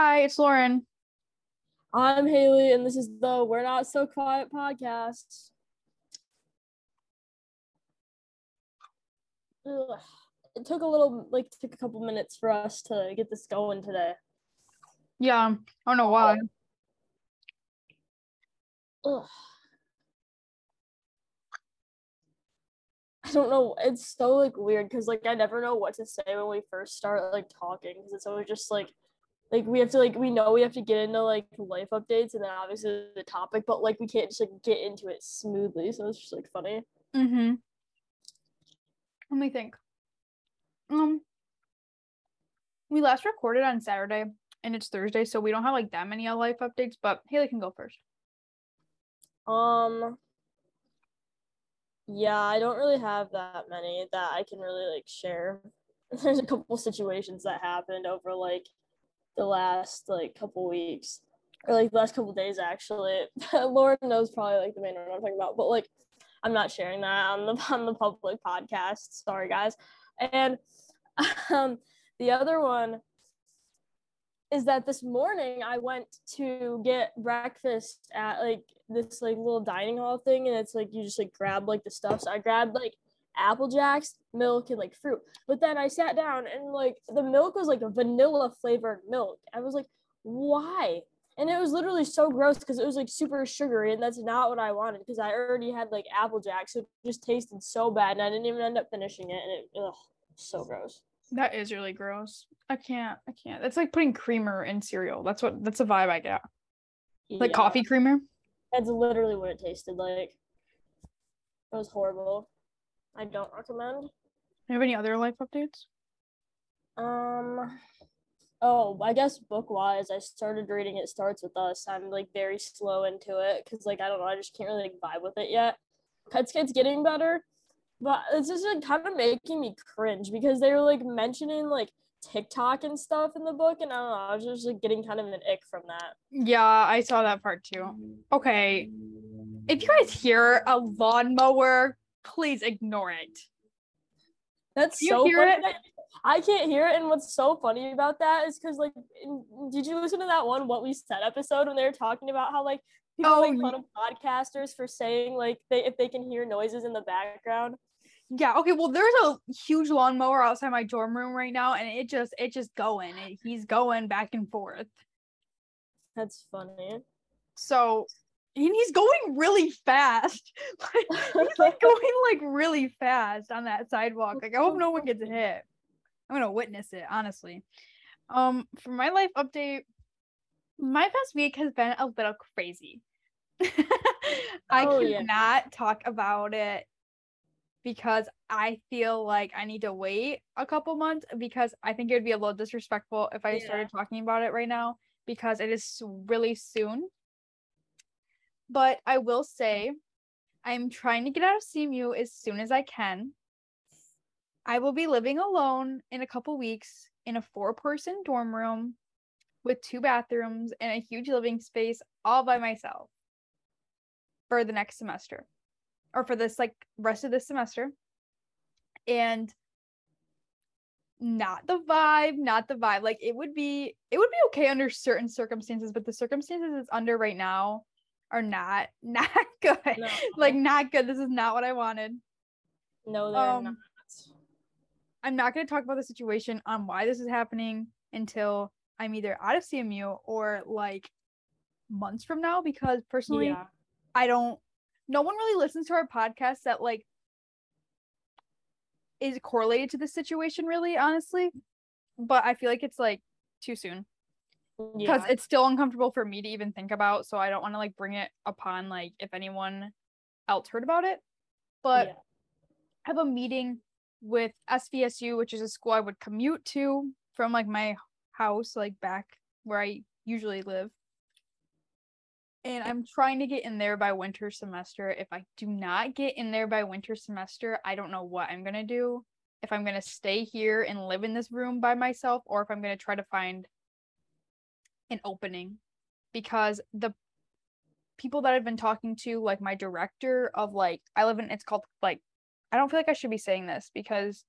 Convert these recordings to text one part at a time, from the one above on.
Hi, it's Lauren. I'm Hailey, and this is the We're Not So Quiet podcast. Ugh. It took a little, like, took a couple minutes for us to get this going today. Yeah, I don't know why. Ugh. I don't know. It's so like weird because like I never know what to say when we first start like talking because it's always just like like we have to like we know we have to get into like life updates and then obviously the topic, but like we can't just like get into it smoothly. So it's just like funny. Mm-hmm. Let me think. Um, we last recorded on Saturday, and it's Thursday, so we don't have like that many life updates. But Hailey can go first. Um. Yeah, I don't really have that many that I can really like share. There's a couple situations that happened over like the last like couple weeks or like the last couple days actually. Lauren knows probably like the main one I'm talking about, but like I'm not sharing that on the on the public podcast. Sorry guys. And um the other one is that this morning I went to get breakfast at like this like little dining hall thing and it's like you just like grab like the stuff. So I grabbed like apple jacks, milk, and like fruit. But then I sat down and like the milk was like a vanilla flavored milk. I was like, why? And it was literally so gross because it was like super sugary, and that's not what I wanted because I already had like apple jacks, so it just tasted so bad, and I didn't even end up finishing it, and it ugh, so gross. That is really gross. I can't. I can't. That's like putting creamer in cereal. That's what. That's the vibe I get. Like Yeah, coffee creamer. That's literally what it tasted like. It was horrible. I don't recommend. You have any other life updates? Um. Oh, I guess book wise, I started reading It Starts With Us. I'm like very slow into it because like I don't know, I just can't really like vibe with it yet. It's it's getting better, but it's just like kind of making me cringe because they were like mentioning like TikTok and stuff in the book, and I don't know, I was just like getting kind of an ick from that. Yeah, I saw that part too. Okay, if you guys hear a lawnmower, please ignore it. That's you so hear funny. it? I can't hear it, and what's so funny about that is because like, in, did you listen to that one "What We Said" episode when they were talking about how like people Oh, make fun of podcasters for saying like they if they can hear noises in the background? Yeah, okay, well there's a huge lawnmower outside my dorm room right now and it just it just going. It, he's going back and forth. That's funny. So and he's going really fast. He's like going like really fast on that sidewalk. Like I hope no one gets hit. I'm gonna witness it, honestly. Um, for my life update, my past week has been a little crazy. I Oh, yeah. cannot talk about it because I feel like I need to wait a couple months because I think it would be a little disrespectful if I Yeah. started talking about it right now because it is really soon. But I will say I'm trying to get out of CMU as soon as I can. I will be living alone in a couple weeks in a four person dorm room with two bathrooms and a huge living space all by myself for the next semester or for this like rest of this semester. And not the vibe, not the vibe. Like it would be it would be okay under certain circumstances, but the circumstances it's under right now are not not good. No. Like not good. This is not what I wanted. no, they're um, not. I'm not going to talk about the situation on why this is happening until I'm either out of CMU or like months from now because personally Yeah. I don't no one really listens to our podcast that like is correlated to the situation really honestly but I feel like it's like too soon because Yeah. it's still uncomfortable for me to even think about so I don't want to like bring it upon like if anyone else heard about it but Yeah. I have a meeting with SVSU, which is a school I would commute to from like my house, like back where I usually live. And I'm trying to get in there by winter semester. If I do not get in there by winter semester, I don't know what I'm going to do. If I'm going to stay here and live in this room by myself, or if I'm going to try to find an opening. Because the people that I've been talking to, like my director of like, I live in, it's called like I don't feel like I should be saying this because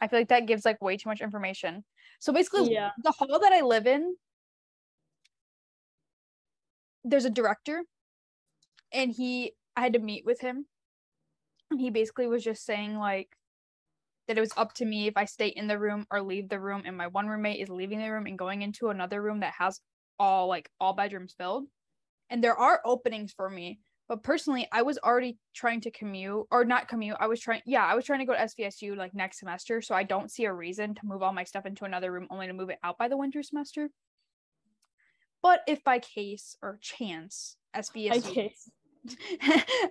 I feel like that gives like way too much information. So basically, Yeah. the hall that I live in there's a director and he I had to meet with him and he basically was just saying like that it was up to me if I stay in the room or leave the room and my one roommate is leaving the room and going into another room that has all like all bedrooms filled. And there are openings for me, but personally I was already trying to commute or not commute. I was trying yeah, I was trying to go to SVSU like next semester, so I don't see a reason to move all my stuff into another room only to move it out by the winter semester. But if by case or chance SVSU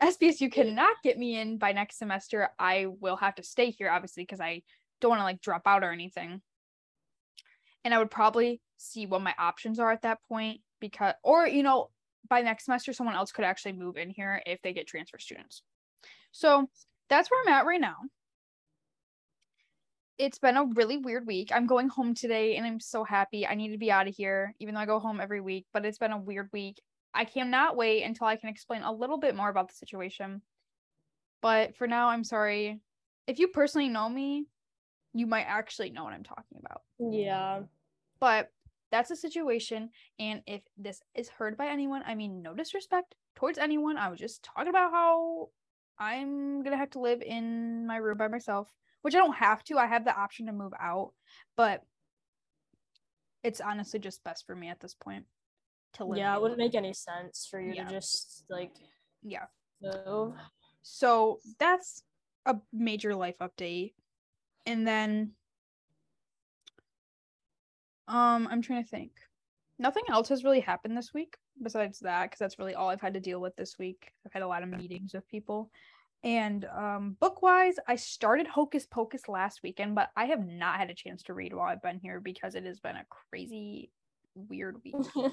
SVSU cannot get me in by next semester, I will have to stay here, obviously, because I don't want to like drop out or anything. And I would probably see what my options are at that point because, or, you know, by next semester, someone else could actually move in here if they get transfer students. So that's where I'm at right now. It's been a really weird week. I'm going home today and I'm so happy. I need to be out of here, even though I go home every week, but it's been a weird week. I cannot wait until I can explain a little bit more about the situation. But for now, I'm sorry. If you personally know me, you might actually know what I'm talking about. Yeah. But that's a situation. And if this is heard by anyone, I mean, no disrespect towards anyone. I was just talking about how I'm going to have to live in my room by myself, which I don't have to. I have the option to move out. But it's honestly just best for me at this point to live. Yeah, it wouldn't make any sense for you yeah. to just like yeah move. So that's a major life update. And then um I'm trying to think. Nothing else has really happened this week besides that because that's really all I've had to deal with this week. I've had a lot of meetings with people. And um book wise, I started Hocus Pocus last weekend, but I have not had a chance to read while I've been here because it has been a crazy weird week.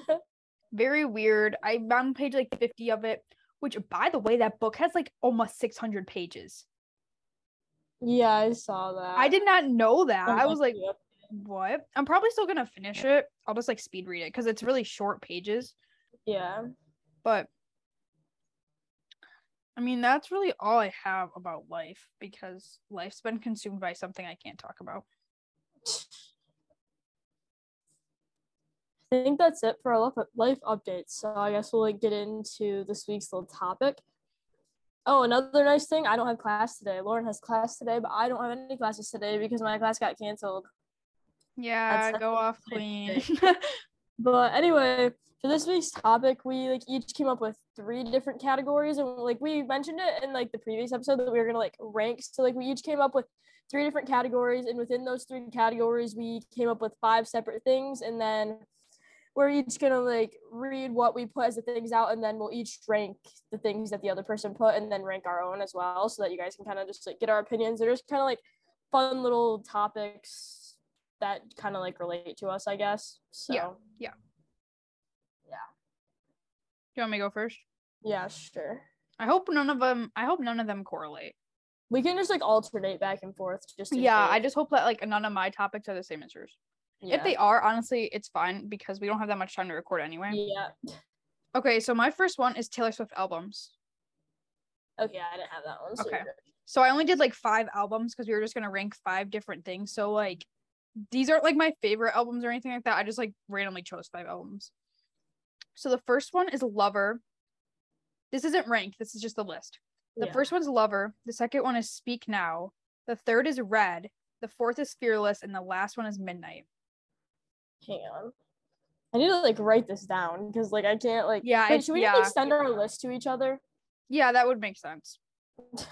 very weird. I'm on page like 50 of it, which by the way, that book has like almost 600 pages. Yeah, I saw that. I did not know that. I was like, what? I'm probably still gonna finish it. I'll just like speed read it because it's really short pages. Yeah. But I mean, that's really all I have about life because life's been consumed by something I can't talk about. I think that's it for our life updates. So I guess we'll like get into this week's little topic. Oh, another nice thing, I don't have class today. Lauren has class today, but I don't have any classes today because my class got canceled. Yeah, that's go off queen. but anyway, for this week's topic, we like each came up with three different categories, and like we mentioned it in like the previous episode that we were gonna like rank. So like we each came up with three different categories, and within those three categories, we came up with five separate things, and then we're each gonna like read what we put as the things out and then we'll each rank the things that the other person put and then rank our own as well so that you guys can kind of just like get our opinions. They're just kind of like fun little topics that kind of like relate to us i guess so. Yeah yeah. Yeah. You want me to go first? Yeah sure. I hope none of them i hope none of them correlate. We can just like alternate back and forth just yeah case. i just hope that like none of my topics are the same as yours yeah. If they are, honestly, it's fine because we don't have that much time to record anyway. Yeah. Okay, so my first one is Taylor Swift albums. Oh, okay, I didn't have that one. So okay. So I only did like five albums because we were just gonna rank five different things. So like these aren't like my favorite albums or anything like that. I just like randomly chose five albums. So the first one is Lover. This isn't ranked, this is just the list. The yeah. first one's Lover. The second one is Speak Now. The third is Red. The fourth is Fearless. And the last one is Midnight hang on. I need to like write this down because like I can't like yeah. Wait, should we yeah. like send our list to each other? Yeah, that would make sense.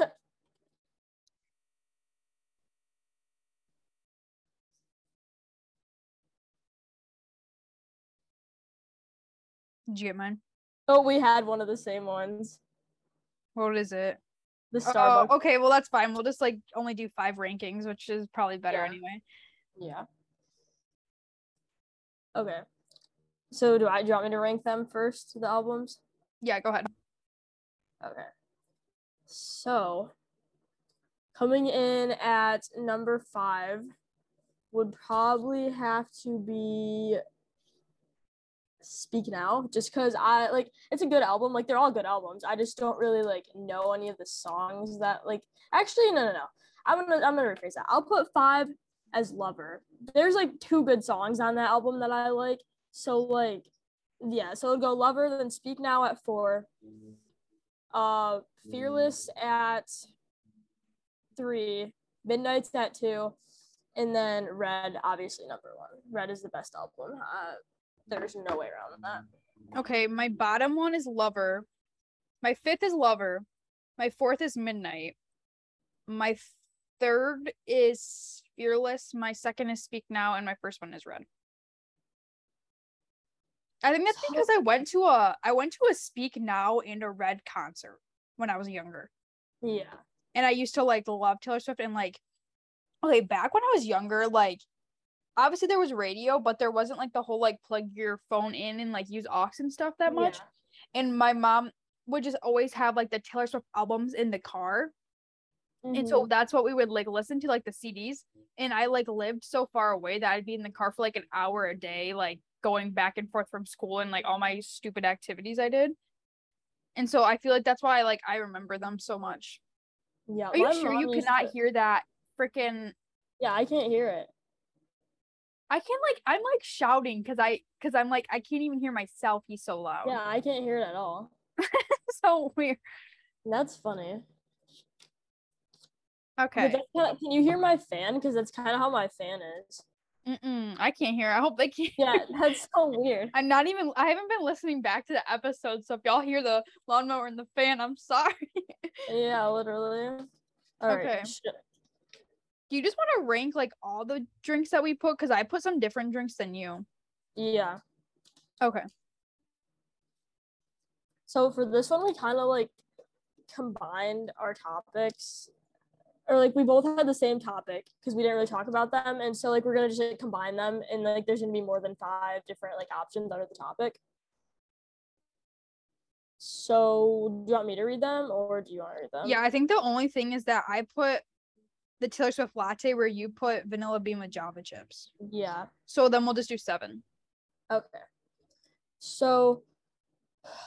Did you get mine? Oh, we had one of the same ones. What is it? The oh, Starbucks. Oh, okay, well that's fine. We'll just like only do five rankings, which is probably better yeah. anyway. Yeah. Okay. So do I do you want me to rank them first, the albums? Yeah, go ahead. Okay. So coming in at number five would probably have to be Speak Now, just because I like it's a good album. Like they're all good albums. I just don't really like know any of the songs that like actually no no no. I'm gonna I'm gonna rephrase that. I'll put five as Lover. There's like two good songs on that album that I like. So like yeah, so it'll go lover, then speak now at four. Uh, fearless at three, Midnights at two, and then red, obviously number one. Red is the best album. Uh, there's no way around that. Okay, my bottom one is Lover. My fifth is Lover. My fourth is Midnight. My third is Fearless. My second is Speak Now, and my first one is Red. I think that's because I went to a I went to a Speak Now and a Red concert when I was younger. Yeah. And I used to like love Taylor Swift and like okay, back when I was younger, like obviously there was radio, but there wasn't like the whole like plug your phone in and like use aux and stuff that much. Yeah. And my mom would just always have like the Taylor Swift albums in the car. And mm-hmm. so that's what we would like listen to, like the CDs. And I like lived so far away that I'd be in the car for like an hour a day, like going back and forth from school and like all my stupid activities I did. And so I feel like that's why like I remember them so much. yeah. Are you sure you cannot to- hear that freaking Yeah, I can't hear it. I can't like I'm like shouting because I because I'm like I can't even hear myself. He's so loud. Yeah, I can't hear it at all. so weird. That's funny. Okay. kinda, can you hear my fan? Because that's kind of how my fan is. Mm-mm, I can't hear. I hope they can. Yeah, that's so weird. I'm not even. I haven't been listening back to the episode, so if y'all hear the lawnmower and the fan, I'm sorry. Yeah, literally. All right. Okay. sh- Do you just want to rank like all the drinks that we put? Because I put some different drinks than you. Yeah. Okay. So for this one, we kind of like combined our topics, or like we both had the same topic because we didn't really talk about them, and so like we're gonna just like, combine them, and like there's gonna be more than five different like options under the topic. So do you want me to read them, or do you want to read them? Yeah, I think the only thing is that I put the Taylor Swift latte where you put vanilla bean with Java chips. Yeah. So then we'll just do seven. Okay. So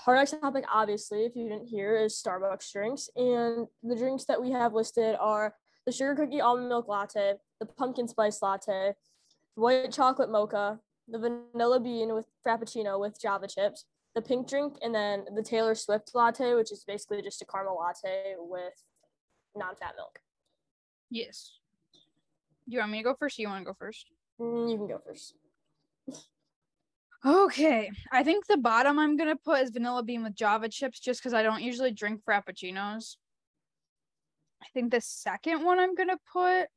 our next topic, obviously, if you didn't hear, is Starbucks drinks. And the drinks that we have listed are the sugar cookie almond milk latte, the pumpkin spice latte, white chocolate mocha, the vanilla bean with frappuccino with java chips, the pink drink, and then the Taylor Swift latte, which is basically just a caramel latte with non-fat milk. Yes. Do you want me to go first? Or you want to go first? Mm, You can go first. Okay. I think the bottom I'm gonna put is vanilla bean with Java chips just because I don't usually drink frappuccinos. I think the second one I'm gonna put.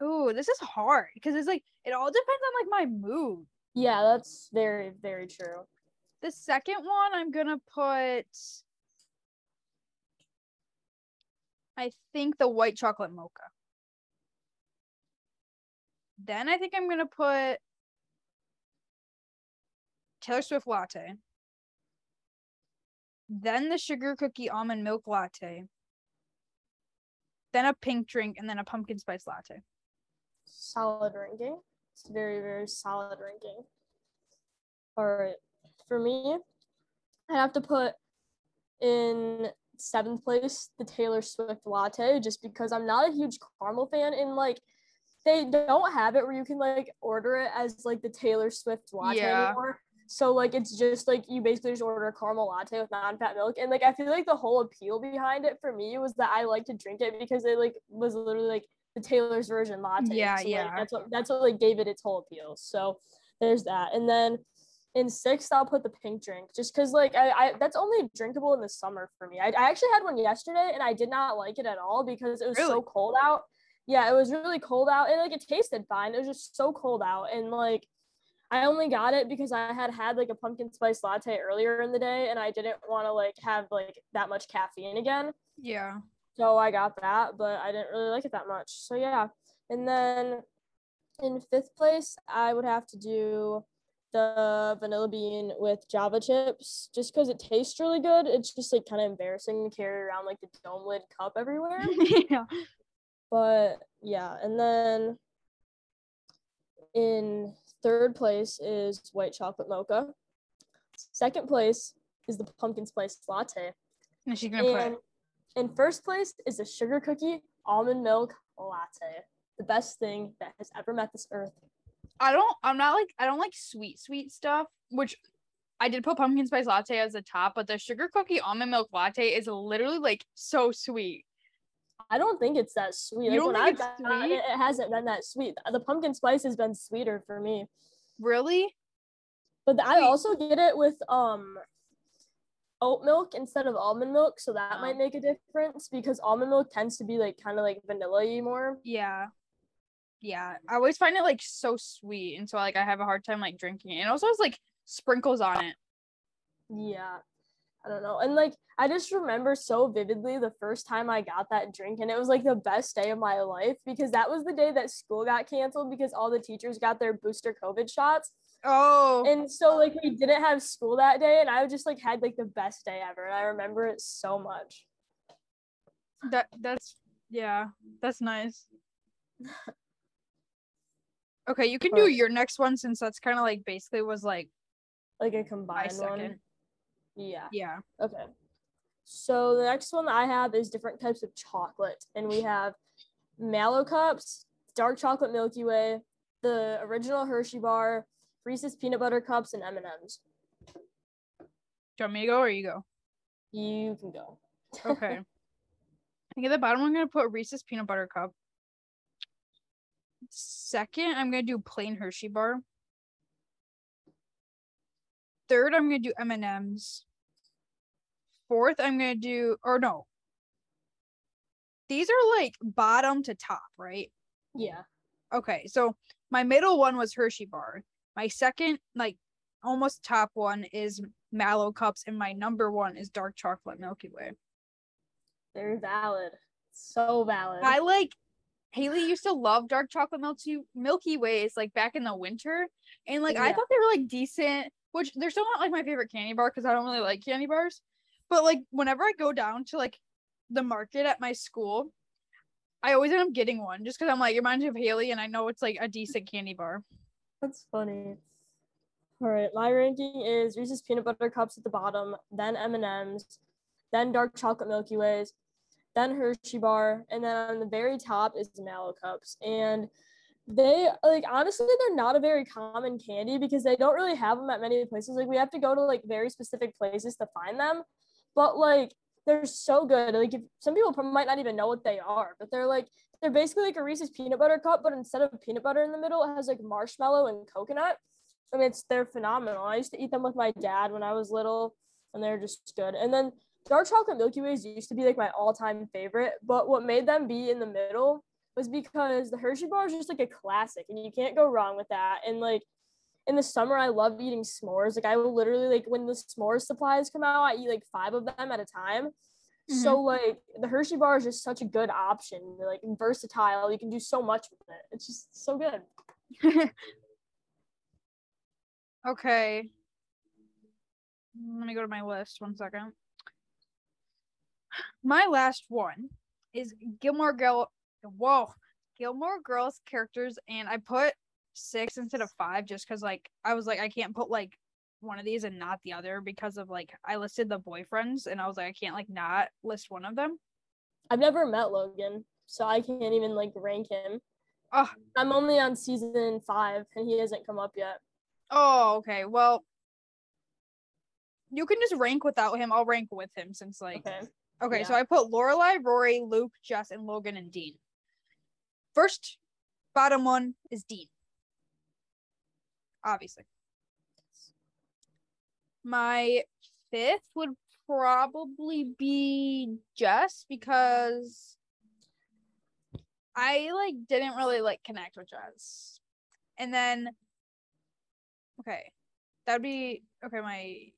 Oh, this is hard because it's like it all depends on like my mood. Yeah, that's very, very true. The second one I'm gonna put. I think the white chocolate mocha. Then I think I'm gonna put Taylor Swift latte. Then the sugar cookie almond milk latte. Then a pink drink and then a pumpkin spice latte. solid ranking. It's very, very solid ranking. All right. For me, I have to put in seventh place the Taylor Swift latte just because I'm not a huge caramel fan and like they don't have it where you can like order it as like the Taylor Swift latte Yeah. anymore. So like it's just like you basically just order a caramel latte with non-fat milk and like I feel like the whole appeal behind it for me was that I like to drink it because it like was literally like the Taylor's version latte. Yeah, So, like, yeah. that's what that's what like gave it its whole appeal. So there's that. And then in sixth, I'll put the pink drink just because like I, I that's only drinkable in the summer for me. I, I actually had one yesterday and I did not like it at all because it was Really? so cold out. Yeah, it was really cold out and like it tasted fine. It was just so cold out and like I only got it because I had had like a pumpkin spice latte earlier in the day and I didn't want to like have like that much caffeine again. Yeah. So I got that, but I didn't really like it that much. So yeah. And then in fifth place, I would have to do the vanilla bean with Java chips just because it tastes really good. It's just like kind of embarrassing to carry around like the dome lid cup everywhere. yeah. but yeah. And then in third place is white chocolate mocha. Second place is the pumpkin spice latte. And she's gonna put And in first place is a sugar cookie almond milk latte. The best thing that has ever met this earth. I don't I'm not like I don't like sweet sweet stuff, which I did put pumpkin spice latte as the top, but the sugar cookie almond milk latte is literally like so sweet. I don't think it's that sweet. You Like, when I've it's sweet? it, it hasn't been that sweet. The pumpkin spice has been sweeter for me. Really? But I also get it with um oat milk instead of almond milk, so that Oh. might make a difference because almond milk tends to be like kind of like vanilla-y more. Yeah. Yeah. I always find it like so sweet. And so like I have a hard time like drinking it. And also has like sprinkles on it. Yeah. I don't know. And like I just remember so vividly the first time I got that drink and it was like the best day of my life because that was the day that school got canceled because all the teachers got their booster COVID shots. Oh. And so like we didn't have school that day and I just like had like the best day ever and I remember it so much. that that's yeah. That's nice. Okay, you can do your next one since that's kind of like basically was like Like a combined one. Yeah. Yeah. Okay. So the next one I have is different types of chocolate, and we have Mallo cups, dark chocolate Milky Way, the original Hershey bar, Reese's peanut butter cups, and M and M's. Do you want me to go or you go? You can go. Okay. I think at the bottom I'm gonna put Reese's peanut butter cup. Second, I'm gonna do plain Hershey bar. Third, I'm gonna do M and M's. Fourth, I'm gonna do or no. These are like bottom to top, right? Yeah. Okay, so my middle one was Hershey bar. My second, like almost top one, is Mallo cups, and my number one is dark chocolate Milky Way. They're valid. So valid. I like Hailey used to love dark chocolate Milky Milky Ways like back in the winter, and like I thought they were like decent. Which they're still not like my favorite candy bar because I don't really like candy bars. But like whenever I go down to like the market at my school, I always end up getting one just because I'm like it reminds me of Hailey, and I know it's like a decent candy bar. That's funny. All right, my ranking is Reese's peanut butter cups at the bottom, then M and M's, then dark chocolate Milky Ways, then Hershey bar, and then on the very top is Mallo cups. And they like honestly, they're not a very common candy because they don't really have them at many places. Like we have to go to like very specific places to find them, but like they're so good. Like if some people might not even know what they are, but they're like they're basically like a Reese's peanut butter cup, but instead of peanut butter in the middle, it has like marshmallow and coconut. And it's they're phenomenal. I used to eat them with my dad when I was little, and they're just good. And then dark chocolate Milky Ways used to be like my all-time favorite, but what made them be in the middle was because the Hershey bar is just like a classic, and you can't go wrong with that. And like in the summer, I love eating s'mores. Like I will literally like when the s'mores supplies come out, I eat like five of them at a time. So mm-hmm. like the Hershey bar is just such a good option. They're, like versatile. You can do so much with it. It's just so good. Okay. Let me go to my list one second. My last one is Gilmore Girl. Whoa, Gilmore Girls characters, and I put six instead of five just because, like, I was like, I can't put like one of these and not the other because of like I listed the boyfriends, and I was like, I can't like not list one of them. I've never met Logan, so I can't even like rank him. Oh, I'm only on season five, and he hasn't come up yet. oh, okay. Well, you can just rank without him. I'll rank with him since like Okay. Okay, so I put Lorelai, Rory, Luke, Jess, and Logan and Dean. First, bottom one is Dean. Obviously. My fifth would probably be Jess because I like didn't really like connect with Jess. And then okay. That'd be okay, my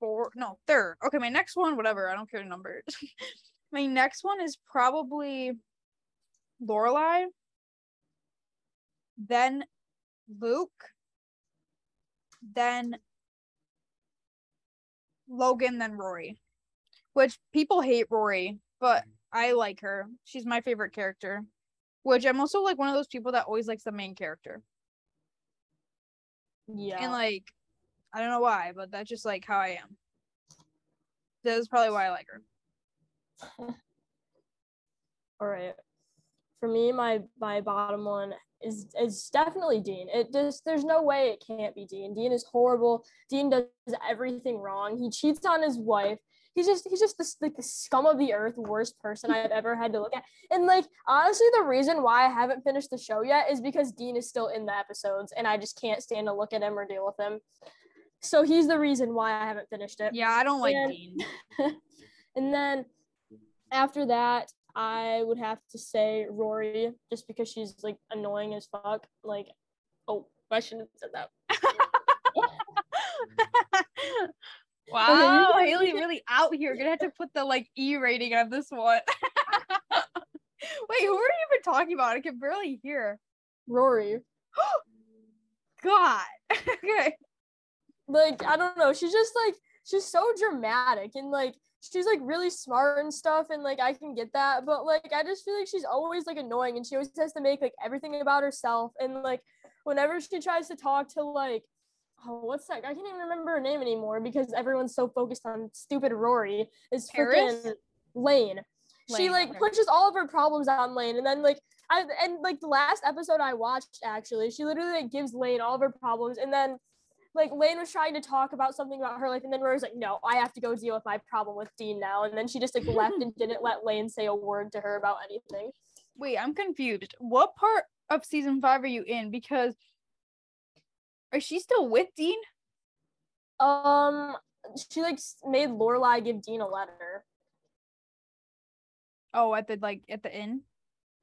four no third okay my next one whatever i don't care the number my next one is probably lorelai then luke then logan then rory which people hate rory but i like her she's my favorite character which i'm also like one of those people that always likes the main character Yeah. and like I don't know why, but that's just like how I am. That's probably why I like her. All right. For me, my my bottom one is is definitely Dean. It just there's no way it can't be Dean. Dean is horrible. Dean does everything wrong. He cheats on his wife. He's just he's just this like the scum of the earth, worst person I've ever had to look at. And like honestly, the reason why I haven't finished the show yet is because Dean is still in the episodes, and I just can't stand to look at him or deal with him. So he's the reason why I haven't finished it. Yeah, I don't like And- Dean. and then after that, I would have to say Rory, just because she's like annoying as fuck. Like, oh, I shouldn't have said that. wow, Hailey really out here. Gonna have to put the like E rating on this one. Wait, who are you even talking about? I can barely hear. Rory, God. okay. like I don't know, she's just like she's so dramatic and like she's like really smart and stuff, and like I can get that, but like I just feel like she's always like annoying, and she always has to make like everything about herself, and like whenever she tries to talk to like oh what's that? I can't even remember her name anymore because everyone's so focused on stupid Rory. Is freaking Lane. She like pushes all of her problems on Lane, and then like I and like the last episode I watched actually, she literally like gives Lane all of her problems, and then like Lane was trying to talk about something about her life, and then Rory's like, "No, I have to go deal with my problem with Dean now," and then she just like left and didn't let Lane say a word to her about anything. Wait, I'm confused. What part of season five are you in? Because is she still with Dean? Um, she like made Lorelai give Dean a letter. Oh, at the like at the inn.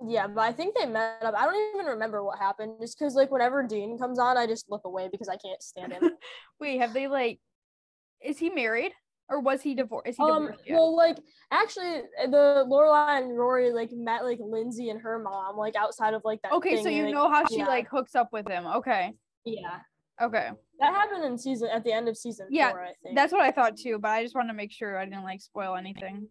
Yeah, but I think they met up. I don't even remember what happened, just because like whenever Dean comes on, I just look away because I can't stand him. Wait, have they like? Is he married or was he divorced? Is he um, divorced yet? well, like actually, the Lorelai and Rory like met like Lindsay and her mom like outside of like that. okay, thing, so you like- know how she yeah. like hooks up with him. Okay, Yeah, okay, that happened in season at the end of season Yeah, four, I think. that's what I thought too. But I just wanted to make sure I didn't like spoil anything.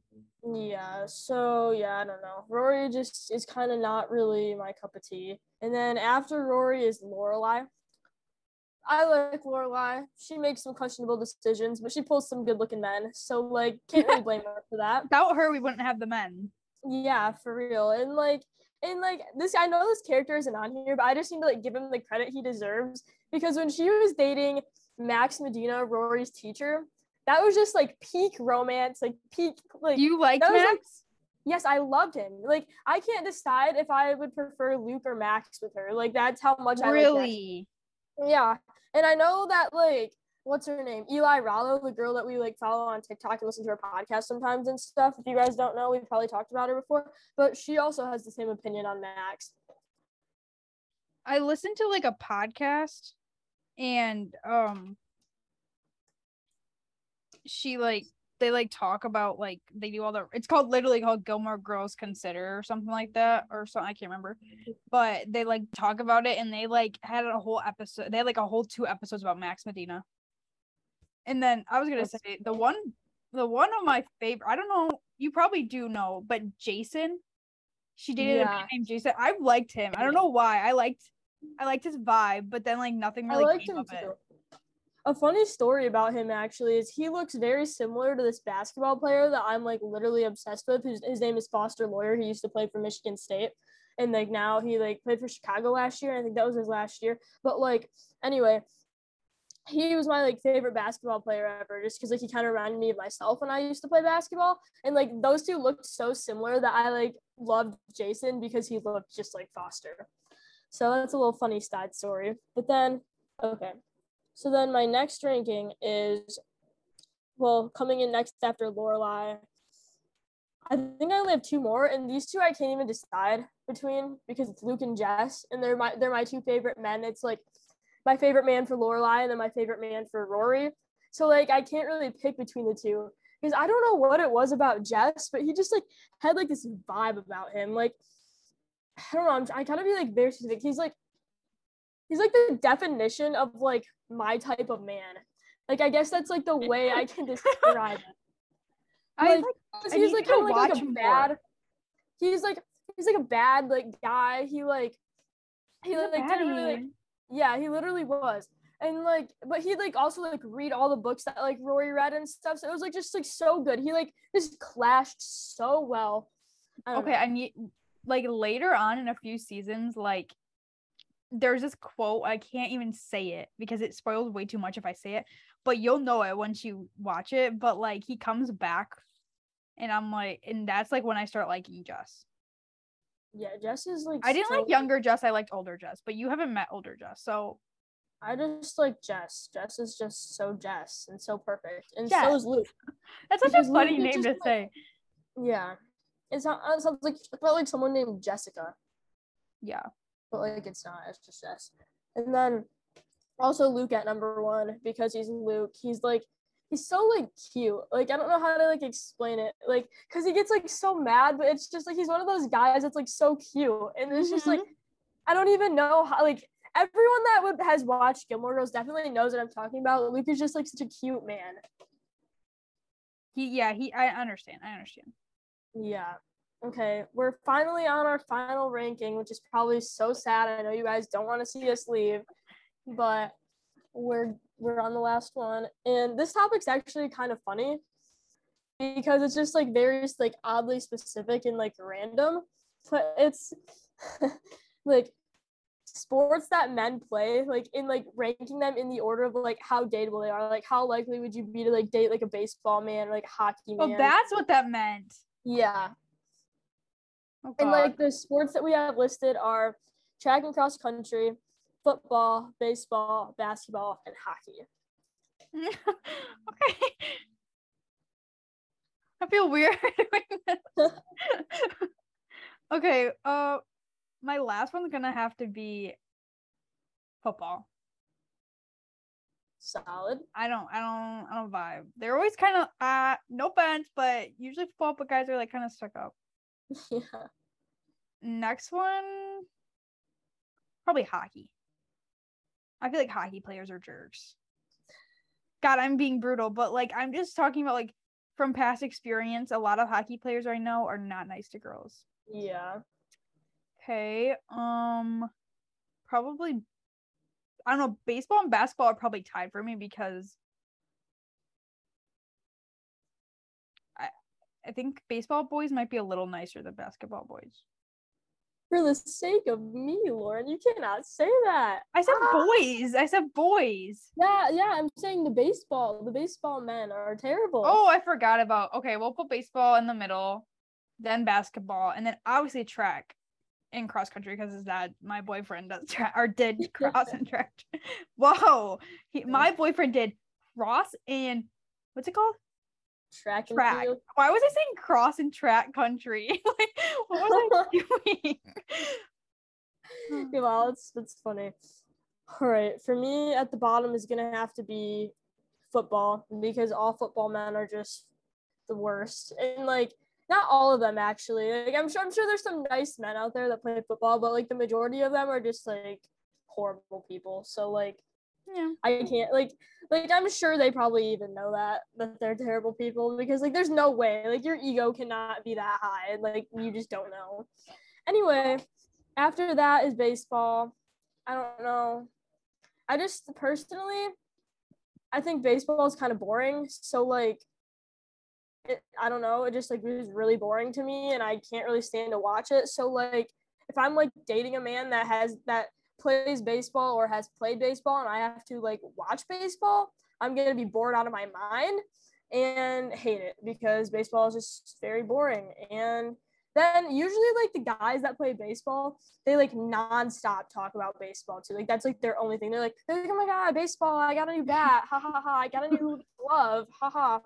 Yeah, so yeah, I don't know. Rory just is kind of not really my cup of tea. And then after Rory is Lorelai. I like Lorelai. She makes some questionable decisions, but she pulls some good-looking men. So like, can't really blame her for that. Without her, we wouldn't have the men. Yeah, for real. And like, and like this, I know this character isn't on here, but I just need to like give him the credit he deserves because when she was dating Max Medina, Rory's teacher, that was just like peak romance, like peak like You like that was, like, Max? yes, I loved him. Like I can't decide if I would prefer Luke or Max with her. Like that's how much I really? Yeah. And I know that like what's her name? Eli Rallo, the girl that we like follow on TikTok and listen to her podcast sometimes and stuff. If you guys don't know, we've probably talked about her before, but she also has the same opinion on Max. I listened to like a podcast and um she like they like talk about like they do all the it's called literally called Gilmore Girls Consider or something like that or something I can't remember. But they like talk about it and they like had a whole episode they had like a whole two episodes about Max Medina. And then I was gonna say the one the one of my favorite I don't know, you probably do know, but Jason, she dated a man named Jason. I liked him. I don't know why. I liked I liked his vibe, but then like nothing really I liked came him of it. A funny story about him actually is he looks very similar to this basketball player that I'm like literally obsessed with. His, his name is Foster Loyer. He used to play for Michigan State. And like now he like played for Chicago last year. I think that was his last year. But like anyway, he was my like favorite basketball player ever just because like he kind of reminded me of myself when I used to play basketball. And like those two looked so similar that I like loved Jason because he looked just like Foster. So that's a little funny side story. But then okay. So then my next ranking is well, coming in next after Lorelai. I think I only have two more, and these two I can't even decide between because it's Luke and Jess, and they're my they're my two favorite men. It's like my favorite man for Lorelai and then my favorite man for Rory. So like I can't really pick between the two because I don't know what it was about Jess, but he just like had like this vibe about him. Like I don't know, I'm, I kind of be like very specific. He's like he's like the definition of like my type of man. Like I guess that's like the way I can describe it. I Like, like, 'Cause I he's like kind of like, like a more. bad. He's like he's like a bad like guy. He like he he's like didn't really like yeah he literally was and like but he like also like read all the books that like Rory read and stuff. So it was like just like so good. He like just clashed so well. I okay, know. I need like later on in a few seasons, like there's this quote I can't even say it because it spoils way too much if I say it, but you'll know it once you watch it. But like he comes back, and I'm like, and that's like when I start liking Jess. Yeah, Jess is like. I didn't so- like younger Jess. I liked older Jess, but you haven't met older Jess, so I just like Jess. Jess is just so Jess and so perfect, and Jess. so is Luke. that's such a Because Luke funny is name to like- say. Yeah, it's not. It sounds like about like someone named Jessica, Yeah, but like it's not. It's just Jess. And then also Luke at number one because he's Luke. He's like he's so like cute. Like I don't know how to like explain it. Like because he gets like so mad, but it's just like he's one of those guys that's like so cute, and it's just like mm-hmm. I don't even know how like. Everyone that would, has watched Gilmore Girls definitely knows what I'm talking about. Luke is just like such a cute man. he yeah he. I understand. I understand. Yeah. Okay. We're finally on our final ranking, which is probably so sad. I know you guys don't want to see us leave, but we're we're on the last one. And this topic's actually kind of funny because it's just like very like oddly specific and like random. But it's like sports that men play, like in like ranking them in the order of like how dateable they are. Like how likely would you be to like date like a baseball man or like hockey oh, man? Oh, that's what that meant. yeah. Oh, And like the sports that we have listed are track and cross country, football, baseball, basketball, and hockey. okay. I feel weird doing this. okay, uh my last one's gonna have to be football. Solid. I don't I don't I don't vibe. They're always kind of uh no offense, but usually football but guys are like kind of stuck up. yeah. Next one probably hockey. I feel like hockey players are jerks. God, I'm being brutal, but like I'm just talking about like from past experience, a lot of hockey players I know are not nice to girls. Yeah. Okay. Um probably I don't know, baseball and basketball are probably tied for me because I think baseball boys might be a little nicer than basketball boys. For the sake of me, Lauren, you cannot say that. I said Ah! boys. I said boys. Yeah, yeah, I'm saying the baseball. The baseball men are terrible. Oh, I forgot about. Okay, we'll put baseball in the middle, then basketball, and then obviously track and cross country because that my boyfriend does track or did cross and track. Whoa, he, my boyfriend did cross and what's it called? Track and Track. field. Why was I saying cross and track country? like, what was I doing? Yeah, well, it's it's funny. All right, for me at the bottom is gonna have to be football because all football men are just the worst, and like not all of them actually. Like I'm sure I'm sure there's some nice men out there that play football, but like the majority of them are just like horrible people. So like yeah. I can't like like I'm sure they probably even know that that they're terrible people because like there's no way like your ego cannot be that high like you just don't know. Anyway, after that is baseball. I don't know. I just personally I think baseball is kind of boring. So like it, I don't know, it just like was really boring to me and I can't really stand to watch it. So like if I'm like dating a man that has that plays baseball or has played baseball and I have to like watch baseball, I'm going to be bored out of my mind and hate it because baseball is just very boring. And then usually like the guys that play baseball, they like nonstop talk about baseball too. Like that's like their only thing. They're like, they're like, oh my god, baseball! I got a new bat, ha ha ha! I got a new glove, ha ha.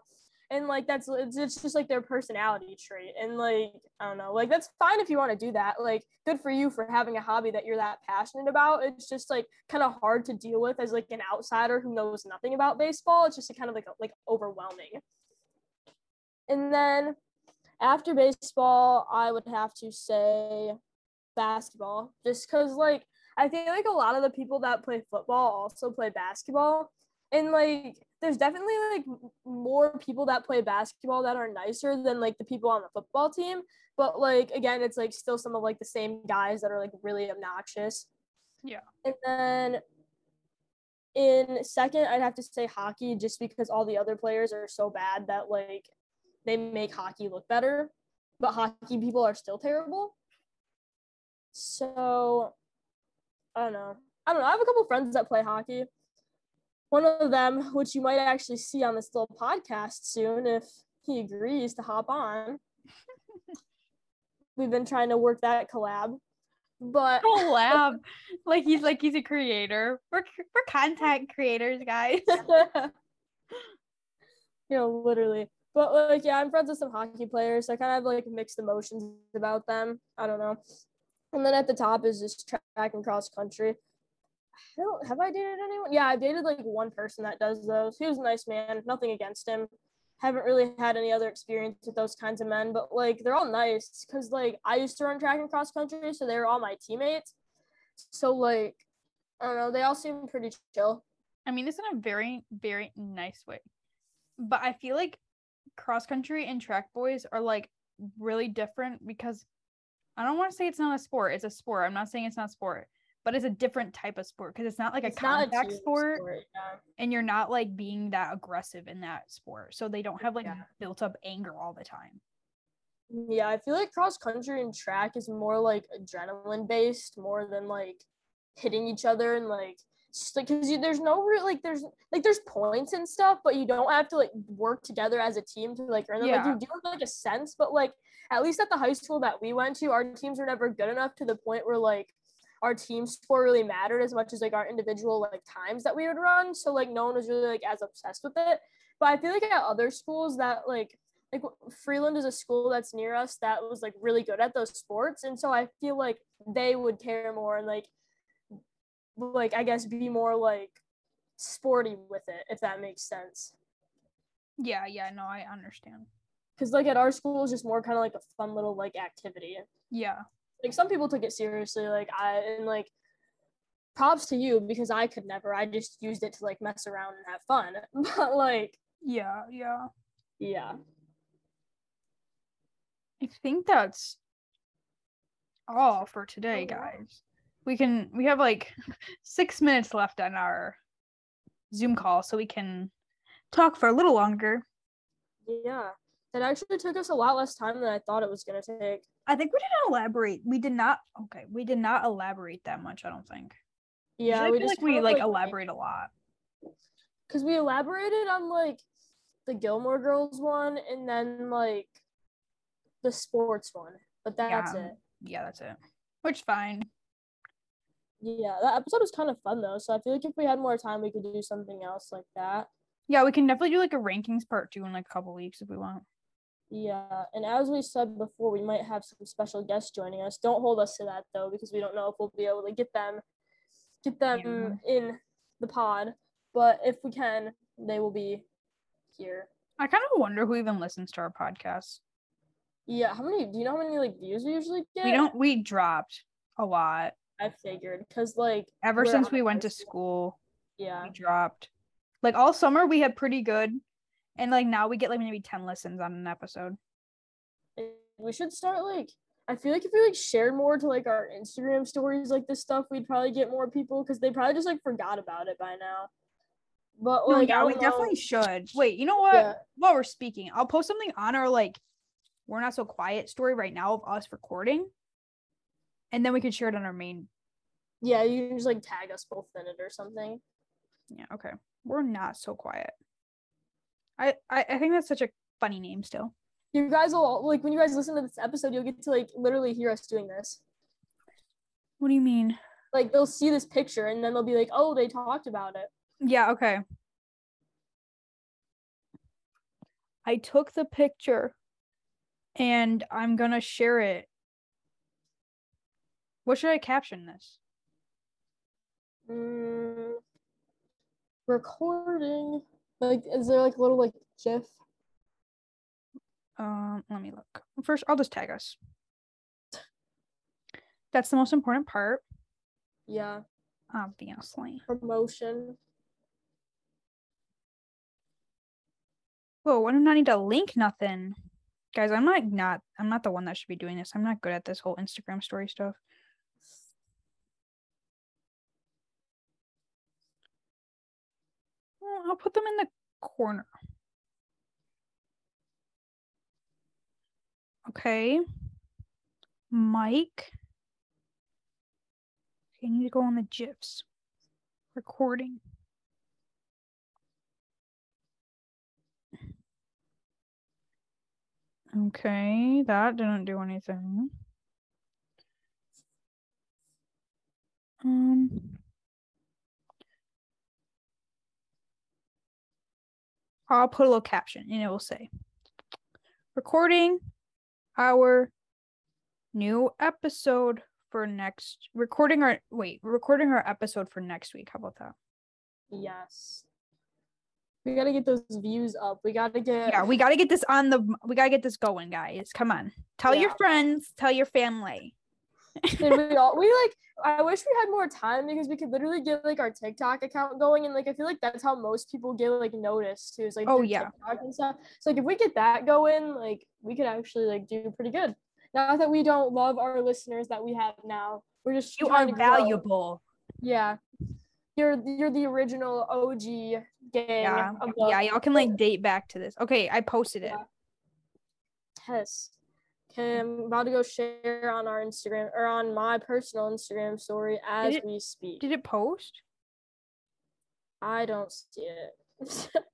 And like that's it's, just like their personality trait. And like I don't know, like that's fine if you want to do that. Like good for you for having a hobby that you're that passionate about. It's just like kind of hard to deal with as like an outsider who knows nothing about baseball. It's just kind of like like overwhelming. And then after baseball, I would have to say basketball, just because like I think like a lot of the people that play football also play basketball, and like there's definitely like more people that play basketball that are nicer than like the people on the football team. But like again, it's like still some of like the same guys that are like really obnoxious. Yeah. And then in second, I'd have to say hockey, just because all the other players are so bad that like they make hockey look better, but hockey people are still terrible. So, I don't know. I don't know. I have a couple friends that play hockey. One of them, which you might actually see on this little podcast soon if he agrees to hop on. We've been trying to work that collab. But collab. like he's like he's a creator. We're we're content creators, guys. you know, literally. But like, yeah, I'm friends with some hockey players. So I kind of have like mixed emotions about them. I don't know. And then at the top is just track and cross country. I don't have I dated anyone? Yeah, I've dated like one person that does those. He was a nice man. Nothing against him. Haven't really had any other experience with those kinds of men, but like they're all nice because like I used to run track and cross country, so they were all my teammates. So like I don't know, they all seem pretty chill. I mean, this in a very, very nice way. But I feel like cross country and track boys are like really different because I don't want to say it's not a sport. It's a sport. I'm not saying it's not sport, but it's a different type of sport because it's not like it's a contact a sport, sport yeah. and you're not like being that aggressive in that sport. So they don't have like yeah. built up anger all the time. Yeah, I feel like cross country and track is more like adrenaline based more than like hitting each other and like just like because there's no real like there's like there's points and stuff, but you don't have to like work together as a team to like earn them. Yeah. Like you do have like a sense, but like at least at the high school that we went to, our teams were never good enough to the point where like our team score really mattered as much as like our individual like times that we would run. So like no one was really like as obsessed with it. But I feel like at other schools that like like Freeland is a school that's near us that was like really good at those sports, and so I feel like they would care more and like like I guess be more like sporty with it if that makes sense. Yeah, yeah, no, I understand. Cuz like at our school it's just more kind of like a fun little like activity. Yeah. Like some people took it seriously like I and like props to you because I could never. I just used it to like mess around and have fun. But like yeah, yeah. Yeah. I think that's all for today, mm-hmm. guys we can we have like six minutes left on our zoom call so we can talk for a little longer yeah it actually took us a lot less time than i thought it was going to take i think we didn't elaborate we did not okay we did not elaborate that much i don't think yeah we feel like we like, like elaborate a lot because we elaborated on like the gilmore girls one and then like the sports one but that's yeah. it yeah that's it which fine yeah, that episode was kind of fun though. So I feel like if we had more time, we could do something else like that. Yeah, we can definitely do like a rankings part two in like a couple weeks if we want. Yeah, and as we said before, we might have some special guests joining us. Don't hold us to that though, because we don't know if we'll be able to get them, get them yeah. in the pod. But if we can, they will be here. I kind of wonder who even listens to our podcast. Yeah, how many? Do you know how many like views we usually get? We don't. We dropped a lot. I figured because like ever since we went to school, yeah, we dropped. Like all summer, we had pretty good, and like now we get like maybe ten listens on an episode. We should start like I feel like if we like shared more to like our Instagram stories, like this stuff, we'd probably get more people because they probably just like forgot about it by now. But like, no, yeah, we know. definitely should. Wait, you know what? Yeah. While we're speaking, I'll post something on our like we're not so quiet story right now of us recording and then we can share it on our main. Yeah, you can just like tag us both in it or something. Yeah. Okay. We're not so quiet. I I, I think that's such a funny name still. You guys will like when you guys listen to this episode, you'll get to like literally hear us doing this. What do you mean? Like they'll see this picture and then they'll be like, "Oh, they talked about it." Yeah. Okay. I took the picture and I'm gonna share it what should I caption this? Mm, recording. Like, is there like a little like GIF? Um, let me look. First, I'll just tag us. That's the most important part. Yeah. Obviously. Promotion. Whoa, I do not need to link nothing. Guys, I'm like not I'm not the one that should be doing this. I'm not good at this whole Instagram story stuff. I'll put them in the corner. Okay. Mike. I need to go on the GIFs. Recording. Okay, that didn't do anything. Um. I'll put a little caption and it will say recording our new episode for next recording our wait recording our episode for next week. How about that? Yes. We gotta get those views up. We gotta get yeah we got to get this on the we got to get this going guys. Come on. Tell your friends tell your family we all we like I wish we had more time because we could literally get like our TikTok account going and like I feel like that's how most people get like noticed too. Is like Oh, yeah. TikTok and stuff. So like if we get that going, like we could actually like do pretty good. Not that we don't love our listeners that we have now. We're just you are grow. valuable Yeah. You're you're the original OG gang yeah yeah y'all can like date back to this okay i posted it Yeah. Yes. Okay, I'm about to go share on our Instagram or on my personal Instagram story as it- we speak. did it post I don't see it.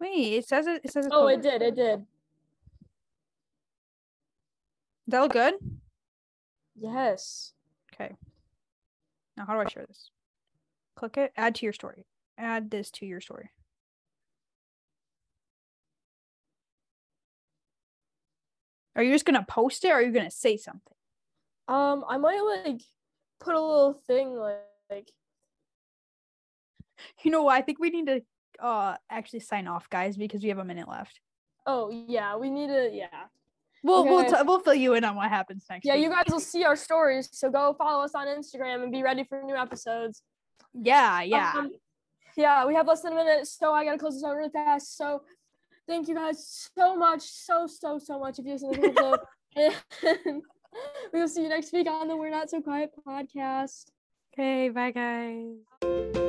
wait it says it it says it's oh, it did. It did. that look good Yes. Okay. Now, how do I share this? Click it, add to your story. Add this to your story. Are you just going to post it or are you going to say something? Um, I might like put a little thing like, like You know what? I think we need to uh actually sign off, guys, because we have a minute left. oh yeah, we need to yeah. We'll we'll Okay. t- we'll fill you in on what happens next. Yeah, week. you guys will see our stories. So go follow us on Instagram and be ready for new episodes. Yeah, yeah. Um, yeah, we have less than a minute, so I gotta close this out really fast. So thank you guys so much, so so so much. If you listen to the whole and we will see you next week on the We're Not So Quiet podcast. okay, bye guys.